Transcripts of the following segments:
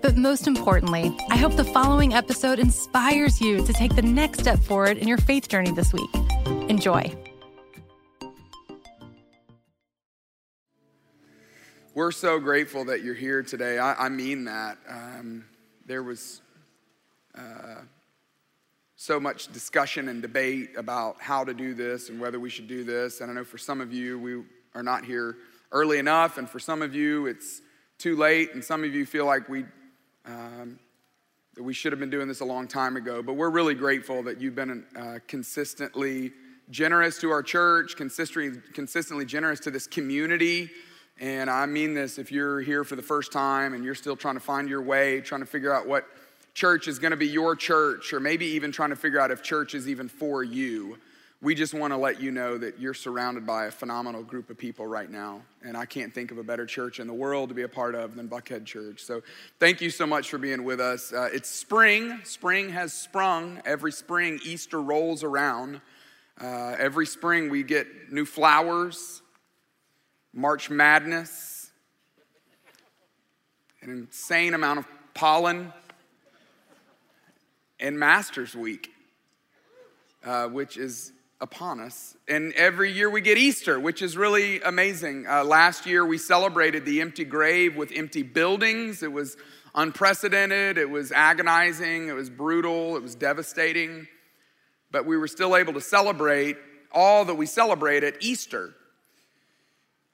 But most importantly, I hope the following episode inspires you to take the next step forward in your faith journey this week. Enjoy. We're so grateful that you're here today. I, I mean that. Um, there was uh, so much discussion and debate about how to do this and whether we should do this. And I know for some of you, we are not here early enough, and for some of you, it's too late, and some of you feel like we um, that we should have been doing this a long time ago, but we're really grateful that you've been uh, consistently generous to our church, consistently, consistently generous to this community. And I mean this if you're here for the first time and you're still trying to find your way, trying to figure out what church is going to be your church, or maybe even trying to figure out if church is even for you we just want to let you know that you're surrounded by a phenomenal group of people right now. And I can't think of a better church in the world to be a part of than Buckhead Church. So thank you so much for being with us. Uh, it's spring. Spring has sprung. Every spring, Easter rolls around. Uh, every spring, we get new flowers, March Madness, an insane amount of pollen, and Masters Week. Uh, which is upon us. And every year we get Easter, which is really amazing. Uh, last year we celebrated the empty grave with empty buildings. It was unprecedented, it was agonizing, it was brutal, it was devastating. But we were still able to celebrate all that we celebrate at Easter.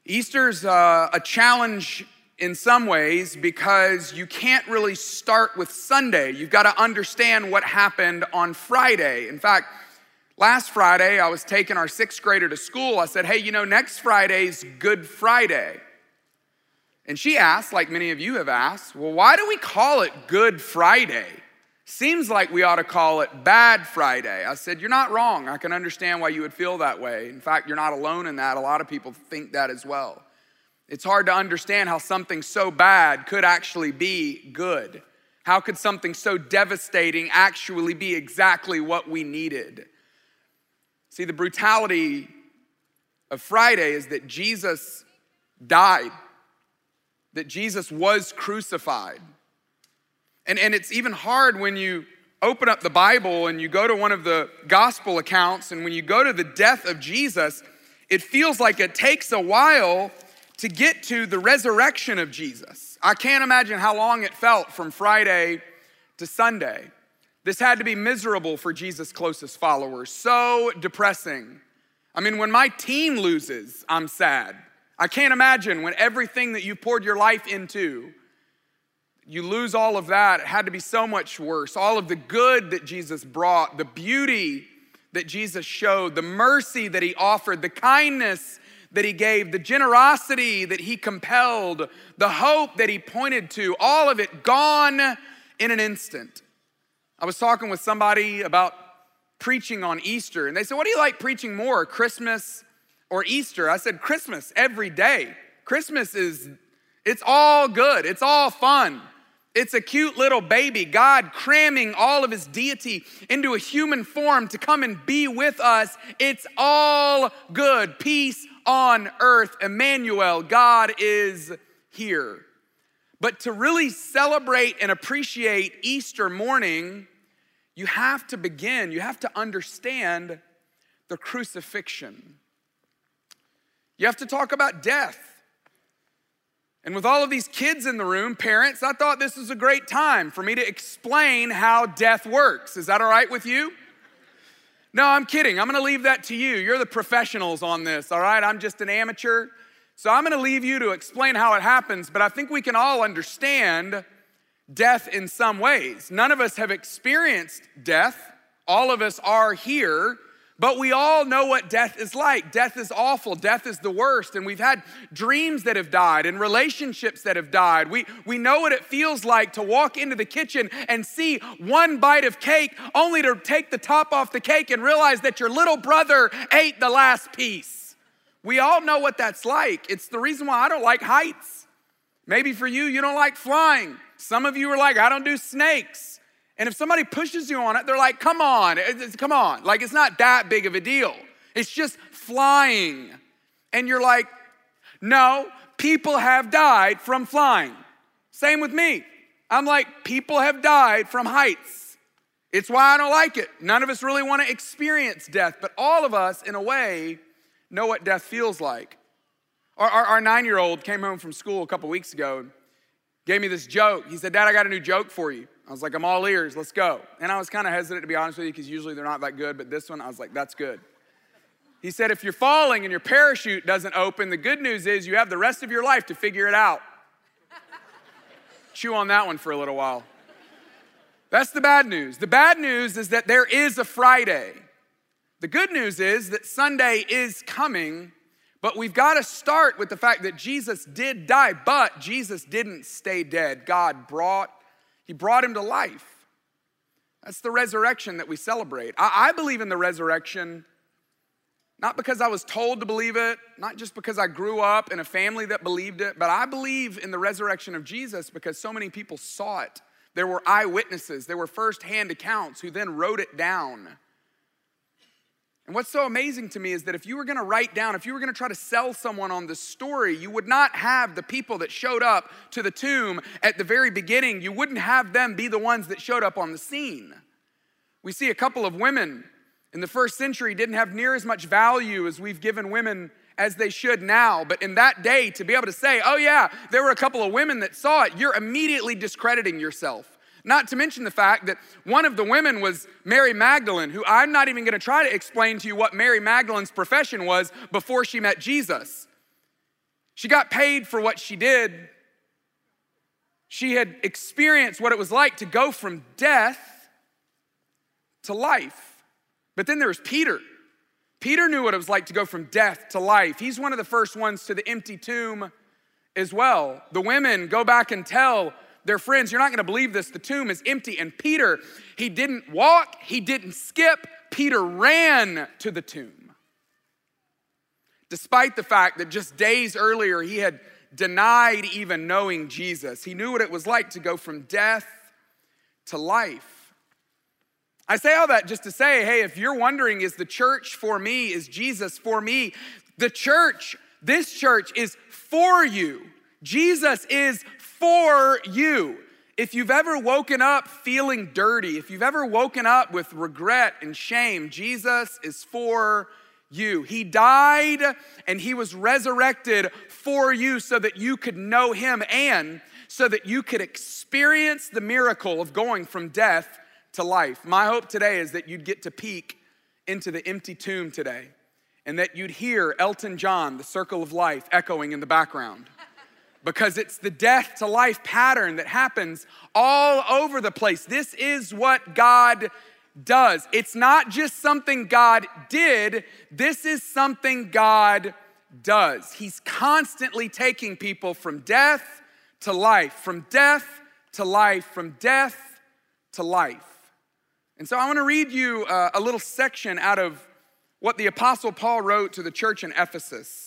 Easter's uh, a challenge in some ways because you can't really start with Sunday. You've got to understand what happened on Friday. In fact, Last Friday, I was taking our sixth grader to school. I said, Hey, you know, next Friday's Good Friday. And she asked, like many of you have asked, Well, why do we call it Good Friday? Seems like we ought to call it Bad Friday. I said, You're not wrong. I can understand why you would feel that way. In fact, you're not alone in that. A lot of people think that as well. It's hard to understand how something so bad could actually be good. How could something so devastating actually be exactly what we needed? See, the brutality of Friday is that Jesus died, that Jesus was crucified. And, and it's even hard when you open up the Bible and you go to one of the gospel accounts, and when you go to the death of Jesus, it feels like it takes a while to get to the resurrection of Jesus. I can't imagine how long it felt from Friday to Sunday. This had to be miserable for Jesus' closest followers, so depressing. I mean, when my team loses, I'm sad. I can't imagine when everything that you poured your life into, you lose all of that. It had to be so much worse. All of the good that Jesus brought, the beauty that Jesus showed, the mercy that he offered, the kindness that he gave, the generosity that he compelled, the hope that he pointed to, all of it gone in an instant. I was talking with somebody about preaching on Easter, and they said, What do you like preaching more, Christmas or Easter? I said, Christmas every day. Christmas is, it's all good, it's all fun. It's a cute little baby, God cramming all of his deity into a human form to come and be with us. It's all good. Peace on earth. Emmanuel, God is here. But to really celebrate and appreciate Easter morning, you have to begin, you have to understand the crucifixion. You have to talk about death. And with all of these kids in the room, parents, I thought this was a great time for me to explain how death works. Is that all right with you? No, I'm kidding. I'm gonna leave that to you. You're the professionals on this, all right? I'm just an amateur. So I'm gonna leave you to explain how it happens, but I think we can all understand death in some ways. None of us have experienced death. All of us are here, but we all know what death is like. Death is awful. Death is the worst. And we've had dreams that have died and relationships that have died. We, we know what it feels like to walk into the kitchen and see one bite of cake only to take the top off the cake and realize that your little brother ate the last piece. We all know what that's like. It's the reason why I don't like heights. Maybe for you, you don't like flying. Some of you are like, I don't do snakes. And if somebody pushes you on it, they're like, come on, come on. Like, it's not that big of a deal. It's just flying. And you're like, no, people have died from flying. Same with me. I'm like, people have died from heights. It's why I don't like it. None of us really want to experience death, but all of us, in a way, know what death feels like. Our, our, our nine year old came home from school a couple weeks ago, gave me this joke. He said, Dad, I got a new joke for you. I was like, I'm all ears, let's go. And I was kind of hesitant to be honest with you because usually they're not that good, but this one, I was like, that's good. He said, if you're falling and your parachute doesn't open, the good news is you have the rest of your life to figure it out. Chew on that one for a little while. That's the bad news. The bad news is that there is a Friday. The good news is that Sunday is coming, but we've got to start with the fact that Jesus did die, but Jesus didn't stay dead. God brought he brought him to life. That's the resurrection that we celebrate. I, I believe in the resurrection not because I was told to believe it, not just because I grew up in a family that believed it, but I believe in the resurrection of Jesus because so many people saw it. There were eyewitnesses, there were firsthand accounts who then wrote it down. And what's so amazing to me is that if you were gonna write down, if you were gonna try to sell someone on the story, you would not have the people that showed up to the tomb at the very beginning, you wouldn't have them be the ones that showed up on the scene. We see a couple of women in the first century didn't have near as much value as we've given women as they should now. But in that day, to be able to say, oh, yeah, there were a couple of women that saw it, you're immediately discrediting yourself. Not to mention the fact that one of the women was Mary Magdalene, who I'm not even going to try to explain to you what Mary Magdalene's profession was before she met Jesus. She got paid for what she did. She had experienced what it was like to go from death to life. But then there was Peter. Peter knew what it was like to go from death to life. He's one of the first ones to the empty tomb as well. The women go back and tell their friends, You're not gonna believe this. The tomb is empty. And Peter, he didn't walk, he didn't skip. Peter ran to the tomb. Despite the fact that just days earlier he had denied even knowing Jesus, he knew what it was like to go from death to life. I say all that just to say, hey, if you're wondering, is the church for me? Is Jesus for me? The church, this church is for you. Jesus is for you. If you've ever woken up feeling dirty, if you've ever woken up with regret and shame, Jesus is for you. He died and he was resurrected for you so that you could know him and so that you could experience the miracle of going from death to life. My hope today is that you'd get to peek into the empty tomb today and that you'd hear Elton John, the circle of life, echoing in the background because it's the death to life pattern that happens all over the place. This is what God does. It's not just something God did, this is something God does. He's constantly taking people from death to life, from death to life, from death to life. And so I want to read you uh, a little section out of what the Apostle Paul wrote to the church in Ephesus.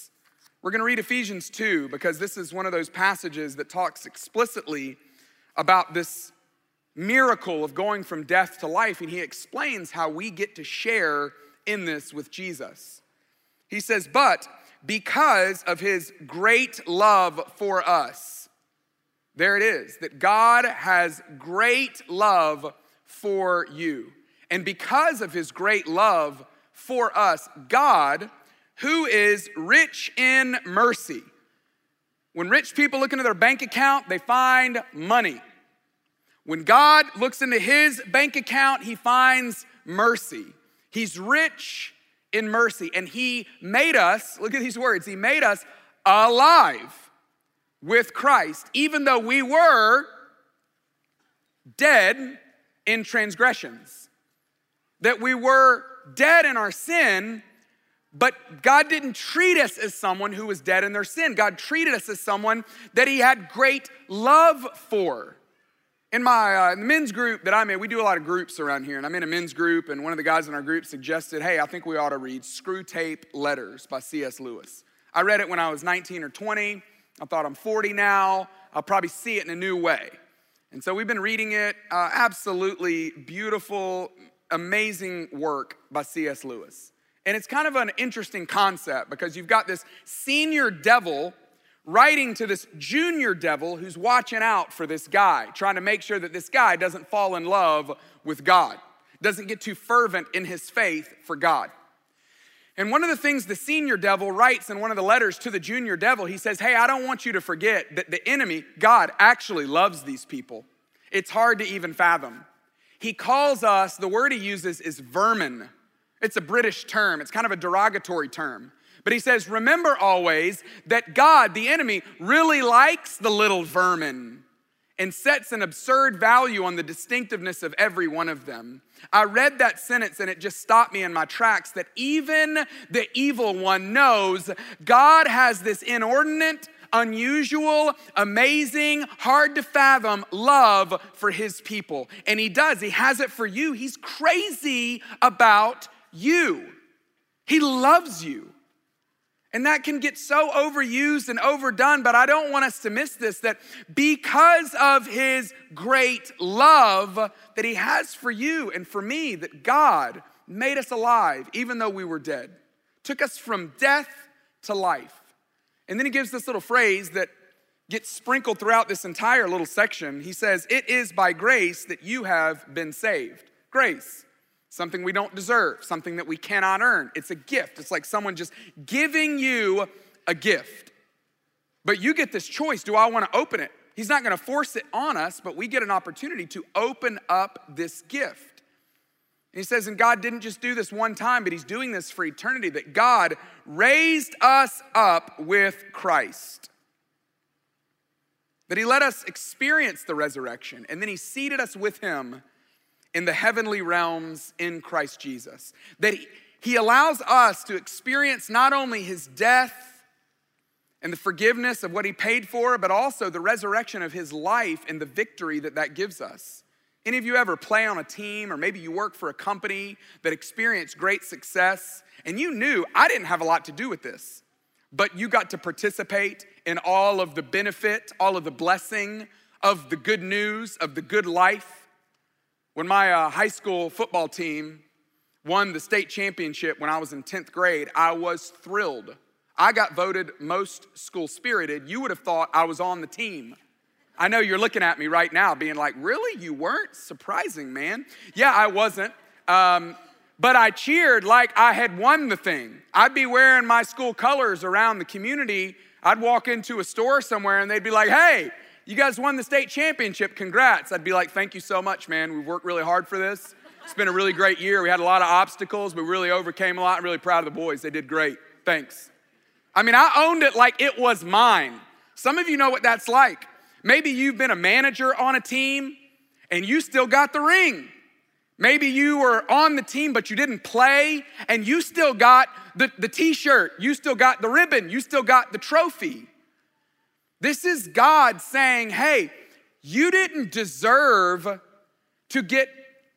We're going to read Ephesians 2 because this is one of those passages that talks explicitly about this miracle of going from death to life, and he explains how we get to share in this with Jesus. He says, But because of his great love for us, there it is, that God has great love for you. And because of his great love for us, God who is rich in mercy. When rich people look into their bank account, they find money. When God looks into his bank account, he finds mercy. He's rich in mercy. And he made us, look at these words, he made us alive with Christ, even though we were dead in transgressions, that we were dead in our sin, but God didn't treat us as someone who was dead in their sin. God treated us as someone that He had great love for. In my uh, men's group that I'm in, we do a lot of groups around here, and I'm in a men's group, and one of the guys in our group suggested, hey, I think we ought to read Screwtape Letters by C.S. Lewis. I read it when I was 19 or 20. I thought I'm 40 now. I'll probably see it in a new way. And so we've been reading it. Uh, absolutely beautiful, amazing work by C.S. Lewis. And it's kind of an interesting concept because you've got this senior devil writing to this junior devil who's watching out for this guy, trying to make sure that this guy doesn't fall in love with God, doesn't get too fervent in his faith for God. And one of the things the senior devil writes in one of the letters to the junior devil, he says, Hey, I don't want you to forget that the enemy, God, actually loves these people. It's hard to even fathom. He calls us, the word he uses is vermin. It's a British term, it's kind of a derogatory term. But he says, remember always that God, the enemy, really likes the little vermin and sets an absurd value on the distinctiveness of every one of them. I read that sentence and it just stopped me in my tracks that even the evil one knows God has this inordinate, unusual, amazing, hard to fathom love for his people. And he does, he has it for you. He's crazy about you, he loves you. And that can get so overused and overdone, but I don't want us to miss this that because of his great love that he has for you and for me, that God made us alive even though we were dead, took us from death to life. And then he gives this little phrase that gets sprinkled throughout this entire little section. He says, It is by grace that you have been saved. Grace something we don't deserve, something that we cannot earn. It's a gift. It's like someone just giving you a gift. But you get this choice do I want to open it? He's not going to force it on us, but we get an opportunity to open up this gift. And he says, and God didn't just do this one time, but He's doing this for eternity, that God raised us up with Christ. That He let us experience the resurrection, and then He seated us with Him in the heavenly realms in Christ Jesus. That he, allows us to experience not only his death and the forgiveness of what he paid for, but also the resurrection of his life and the victory that that gives us. Any of you ever play on a team, or maybe you work for a company that experienced great success, and you knew I didn't have a lot to do with this, but you got to participate in all of the benefit, all of the blessing of the good news, of the good life when my uh, high school football team won the state championship when I was in 10th grade, I was thrilled. I got voted most school spirited. You would have thought I was on the team. I know you're looking at me right now being like, really? You weren't? Surprising, man. Yeah, I wasn't. Um, but I cheered like I had won the thing. I'd be wearing my school colors around the community. I'd walk into a store somewhere and they'd be like, hey, you guys won the state championship. Congrats. I'd be like, Thank you so much, man. We've worked really hard for this. It's been a really great year. We had a lot of obstacles, but we really overcame a lot. I'm really proud of the boys. They did great. Thanks. I mean, I owned it like it was mine. Some of you know what that's like. Maybe you've been a manager on a team and you still got the ring. Maybe you were on the team, but you didn't play and you still got the, the t shirt, you still got the ribbon, you still got the trophy. This is God saying, hey, you didn't deserve to get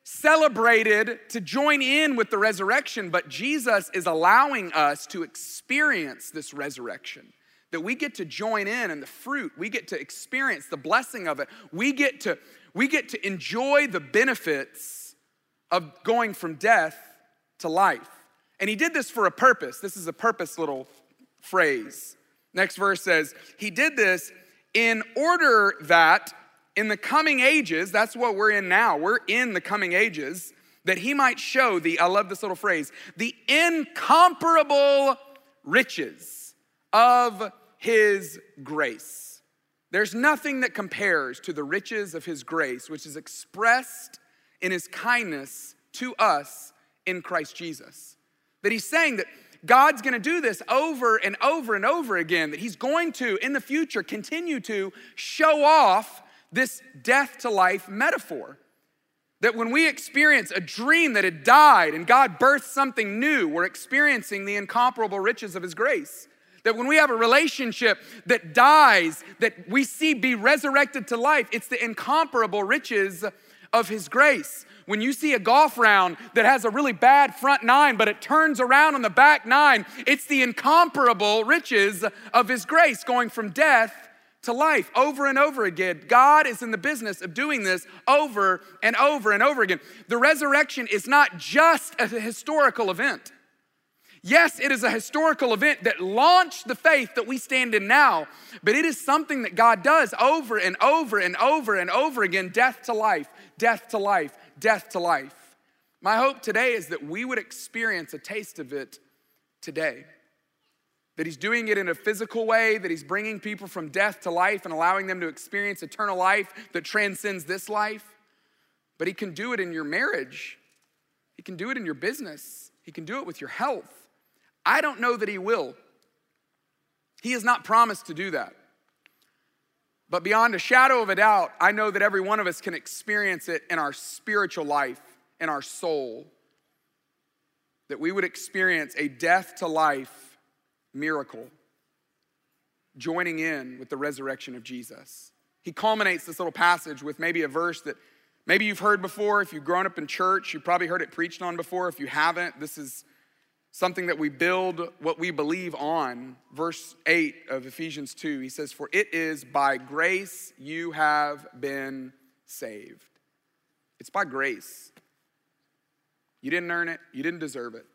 celebrated, to join in with the resurrection, but Jesus is allowing us to experience this resurrection. That we get to join in and the fruit, we get to experience the blessing of it. We get to, we get to enjoy the benefits of going from death to life. And he did this for a purpose. This is a purpose little phrase. Next verse says, He did this in order that in the coming ages, that's what we're in now, we're in the coming ages, that He might show the, I love this little phrase, the incomparable riches of His grace. There's nothing that compares to the riches of His grace, which is expressed in His kindness to us in Christ Jesus. That He's saying that God's gonna do this over and over and over again, that He's going to, in the future, continue to show off this death to life metaphor. That when we experience a dream that had died and God birthed something new, we're experiencing the incomparable riches of His grace. That when we have a relationship that dies, that we see be resurrected to life, it's the incomparable riches of His grace. When you see a golf round that has a really bad front nine, but it turns around on the back nine, it's the incomparable riches of His grace going from death to life over and over again. God is in the business of doing this over and over and over again. The resurrection is not just a historical event. Yes, it is a historical event that launched the faith that we stand in now, but it is something that God does over and over and over and over again death to life, death to life, death to life. My hope today is that we would experience a taste of it today. That He's doing it in a physical way, that He's bringing people from death to life and allowing them to experience eternal life that transcends this life. But He can do it in your marriage, He can do it in your business, He can do it with your health. I don't know that He will. He has not promised to do that. But beyond a shadow of a doubt, I know that every one of us can experience it in our spiritual life, in our soul. That we would experience a death to life miracle, joining in with the resurrection of Jesus. He culminates this little passage with maybe a verse that maybe you've heard before. If you've grown up in church, you've probably heard it preached on before. If you haven't, this is something that we build what we believe on. Verse 8 of Ephesians 2, he says, For it is by grace you have been saved. It's by grace. You didn't earn it, you didn't deserve it.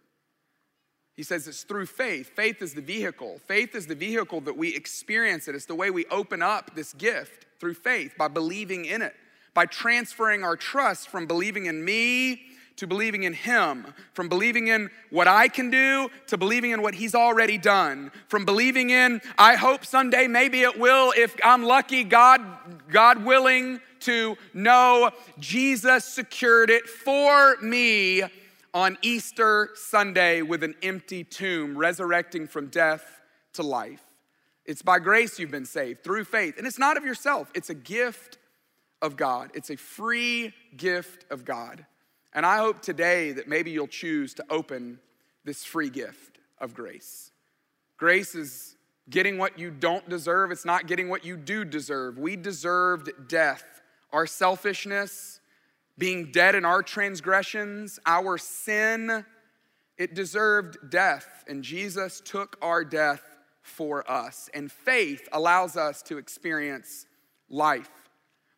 He says it's through faith. Faith is the vehicle. Faith is the vehicle that we experience it. It's the way we open up this gift through faith by believing in it, by transferring our trust from believing in me to believing in Him, from believing in what I can do to believing in what He's already done, from believing in, I hope someday, maybe it will, if I'm lucky, God, God willing, to know Jesus secured it for me on Easter Sunday with an empty tomb, resurrecting from death to life. It's by grace you've been saved through faith. And it's not of yourself, it's a gift of God. It's a free gift of God. And I hope today that maybe you'll choose to open this free gift of grace. Grace is getting what you don't deserve, it's not getting what you do deserve. We deserved death. Our selfishness, being dead in our transgressions, our sin, it deserved death. And Jesus took our death for us. And faith allows us to experience life,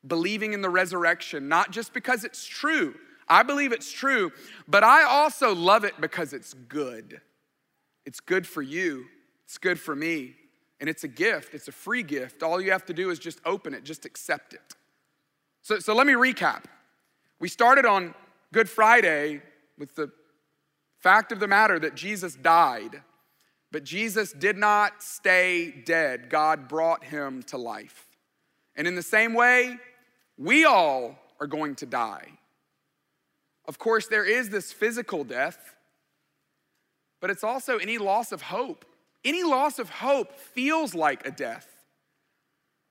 believing in the resurrection, not just because it's true I believe it's true, but I also love it because it's good. It's good for you, it's good for me, and it's a gift. It's a free gift. All you have to do is just open it, just accept it. So, so let me recap. We started on Good Friday with the fact of the matter that Jesus died, but Jesus did not stay dead. God brought him to life. And in the same way, we all are going to die. Of course, there is this physical death, but it's also any loss of hope. Any loss of hope feels like a death.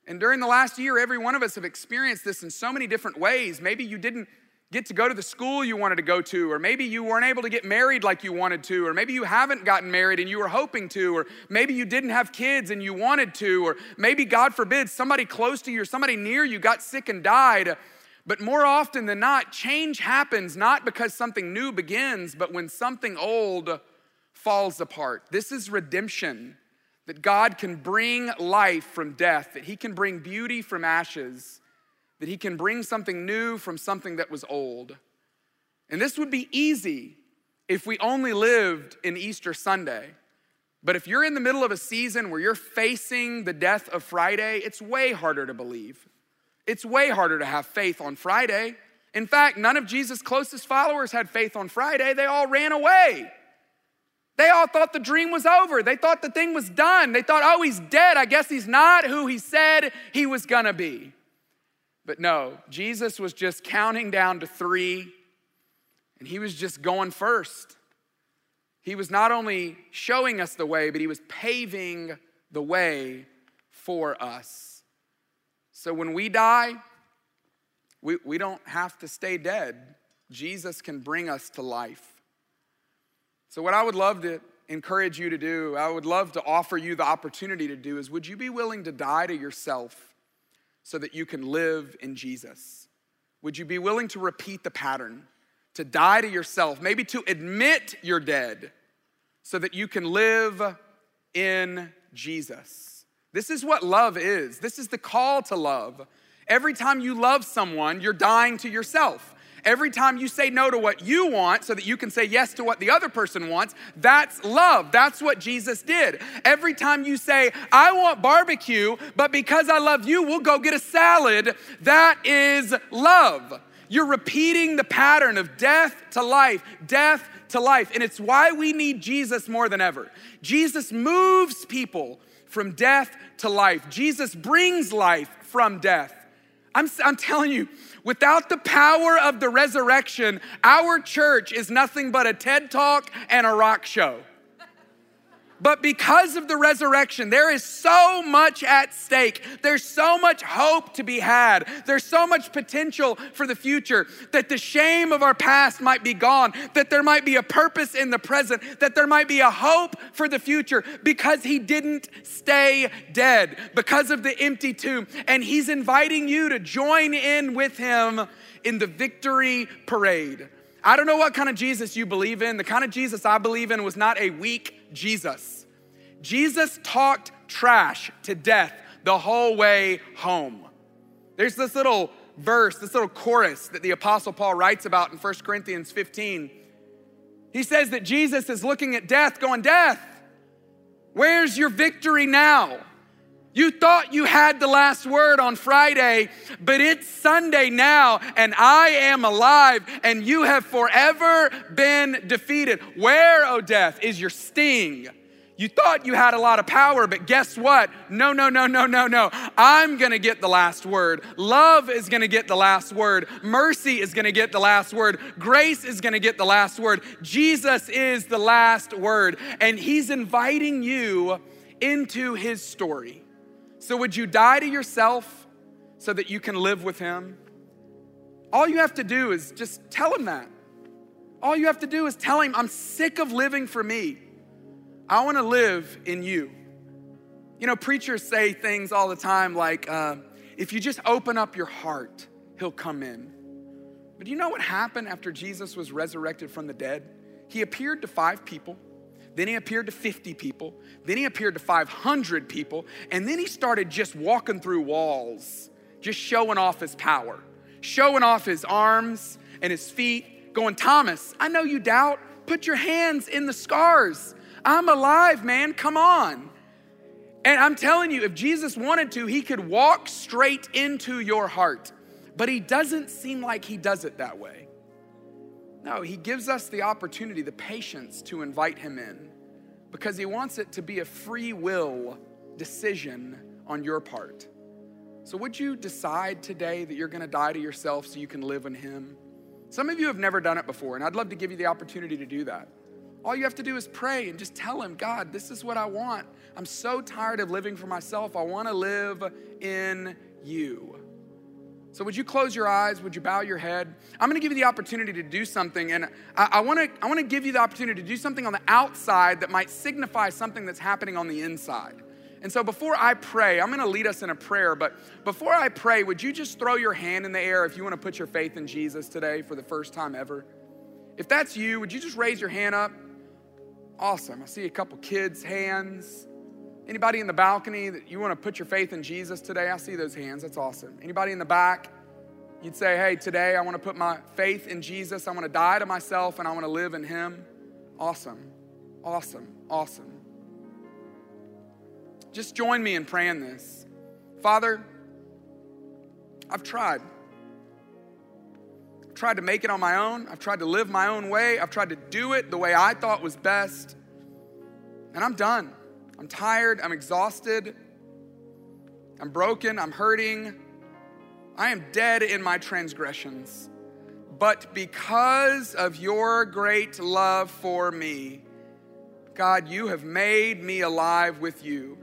And during the last year, every one of us have experienced this in so many different ways. Maybe you didn't get to go to the school you wanted to go to, or maybe you weren't able to get married like you wanted to, or maybe you haven't gotten married and you were hoping to, or maybe you didn't have kids and you wanted to, or maybe, God forbid, somebody close to you or somebody near you got sick and died. But more often than not, change happens not because something new begins, but when something old falls apart. This is redemption that God can bring life from death, that He can bring beauty from ashes, that He can bring something new from something that was old. And this would be easy if we only lived in Easter Sunday. But if you're in the middle of a season where you're facing the death of Friday, it's way harder to believe. It's way harder to have faith on Friday. In fact, none of Jesus' closest followers had faith on Friday. They all ran away. They all thought the dream was over. They thought the thing was done. They thought, oh, he's dead. I guess he's not who he said he was gonna be. But no, Jesus was just counting down to three, and he was just going first. He was not only showing us the way, but he was paving the way for us. So when we die, We, we don't have to stay dead. Jesus can bring us to life. So, what I would love to encourage you to do, I would love to offer you the opportunity to do, is would you be willing to die to yourself so that you can live in Jesus? Would you be willing to repeat the pattern, to die to yourself, maybe to admit you're dead so that you can live in Jesus? This is what love is. This is the call to love. Every time you love someone, you're dying to yourself. Every time you say no to what you want so that you can say yes to what the other person wants, that's love. That's what Jesus did. Every time you say, I want barbecue, but because I love you, we'll go get a salad, that is love. You're repeating the pattern of death to life, death to life. And it's why we need Jesus more than ever. Jesus moves people from death to life, Jesus brings life from death. I'm, I'm telling you, without the power of the resurrection, our church is nothing but a TED talk and a rock show. But because of the resurrection, there is so much at stake. There's so much hope to be had. There's so much potential for the future that the shame of our past might be gone, that there might be a purpose in the present, that there might be a hope for the future because he didn't stay dead, because of the empty tomb. And he's inviting you to join in with him in the victory parade. I don't know what kind of Jesus you believe in. The kind of Jesus I believe in was not a weak Jesus. Jesus talked trash to death the whole way home. There's this little verse, this little chorus that the Apostle Paul writes about in 1 Corinthians 15. He says that Jesus is looking at death, going, Death, where's your victory now? You thought you had the last word on Friday, but it's Sunday now, and I am alive, and you have forever been defeated. Where, O oh death, is your sting? You thought you had a lot of power, but guess what? No, no, no, no, no, no. I'm gonna get the last word. Love is gonna get the last word. Mercy is gonna get the last word. Grace is gonna get the last word. Jesus is the last word, and He's inviting you into His story. So, would you die to yourself so that you can live with Him? All you have to do is just tell Him that. All you have to do is tell Him, I'm sick of living for me. I want to live in you. You know, preachers say things all the time like, uh, if you just open up your heart, He'll come in. But do you know what happened after Jesus was resurrected from the dead? He appeared to five people. Then he appeared to 50 people. Then he appeared to 500 people. And then he started just walking through walls, just showing off his power, showing off his arms and his feet, going, Thomas, I know you doubt. Put your hands in the scars. I'm alive, man. Come on. And I'm telling you, if Jesus wanted to, he could walk straight into your heart. But he doesn't seem like he does it that way. No, he gives us the opportunity, the patience to invite him in because he wants it to be a free will decision on your part. So, would you decide today that you're going to die to yourself so you can live in him? Some of you have never done it before, and I'd love to give you the opportunity to do that. All you have to do is pray and just tell him, God, this is what I want. I'm so tired of living for myself. I want to live in you. So, would you close your eyes? Would you bow your head? I'm to give you the opportunity to do something, and I, want to I want to give you the opportunity to do something on the outside that might signify something that's happening on the inside. And so, before I pray, I'm to lead us in a prayer. But before I pray, would you just throw your hand in the air if you want to put your faith in Jesus today for the first time ever? If that's you, would you just raise your hand up? Awesome. I see a couple kids' hands. Anybody in the balcony that you want to put your faith in Jesus today? I see those hands. That's awesome. Anybody in the back? You'd say, hey, today I want to put my faith in Jesus. I want to die to myself and I want to live in Him. Awesome. Awesome. Awesome. Just join me in praying this. Father, I've tried. I've tried to make it on my own. I've tried to live my own way. I've tried to do it the way I thought was best. And I'm done. I'm tired, I'm exhausted, I'm broken, I'm hurting. I am dead in my transgressions. But because of your great love for me, God, you have made me alive with you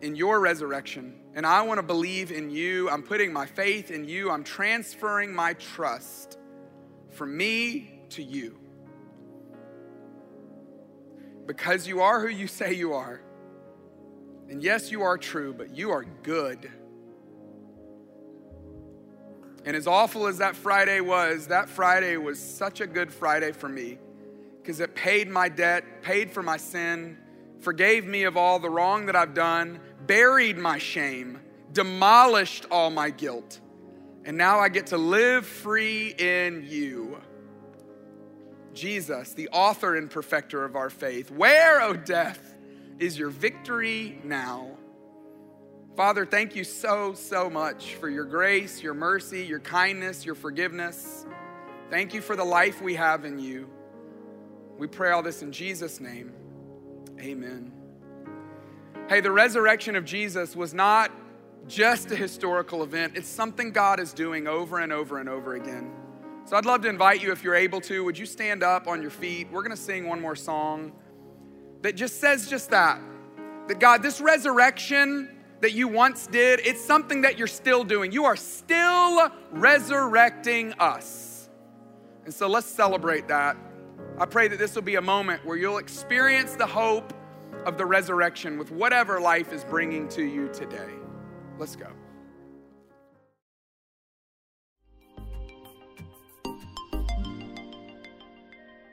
in your resurrection And I want to believe in you. I'm putting my faith in you. I'm transferring my trust from me to you. Because you are who you say you are. And yes, you are true, but you are good. And as awful as that Friday was, that Friday was such a good Friday for me because it paid my debt, paid for my sin, forgave me of all the wrong that I've done, buried my shame, demolished all my guilt. And now I get to live free in you. Jesus, the author and perfecter of our faith. Where, O oh death, is your victory now? Father, thank you so, so much for your grace, your mercy, your kindness, your forgiveness. Thank you for the life we have in you. We pray all this in Jesus' name. Amen. Hey, the resurrection of Jesus was not just a historical event, it's something God is doing over and over and over again. So I'd love to invite you, if you're able to, would you stand up on your feet? We're going to sing one more song that just says just that. That God, this resurrection that you once did, it's something that you're still doing. You are still resurrecting us. And so let's celebrate that. I pray that this will be a moment where you'll experience the hope of the resurrection with whatever life is bringing to you today. Let's go.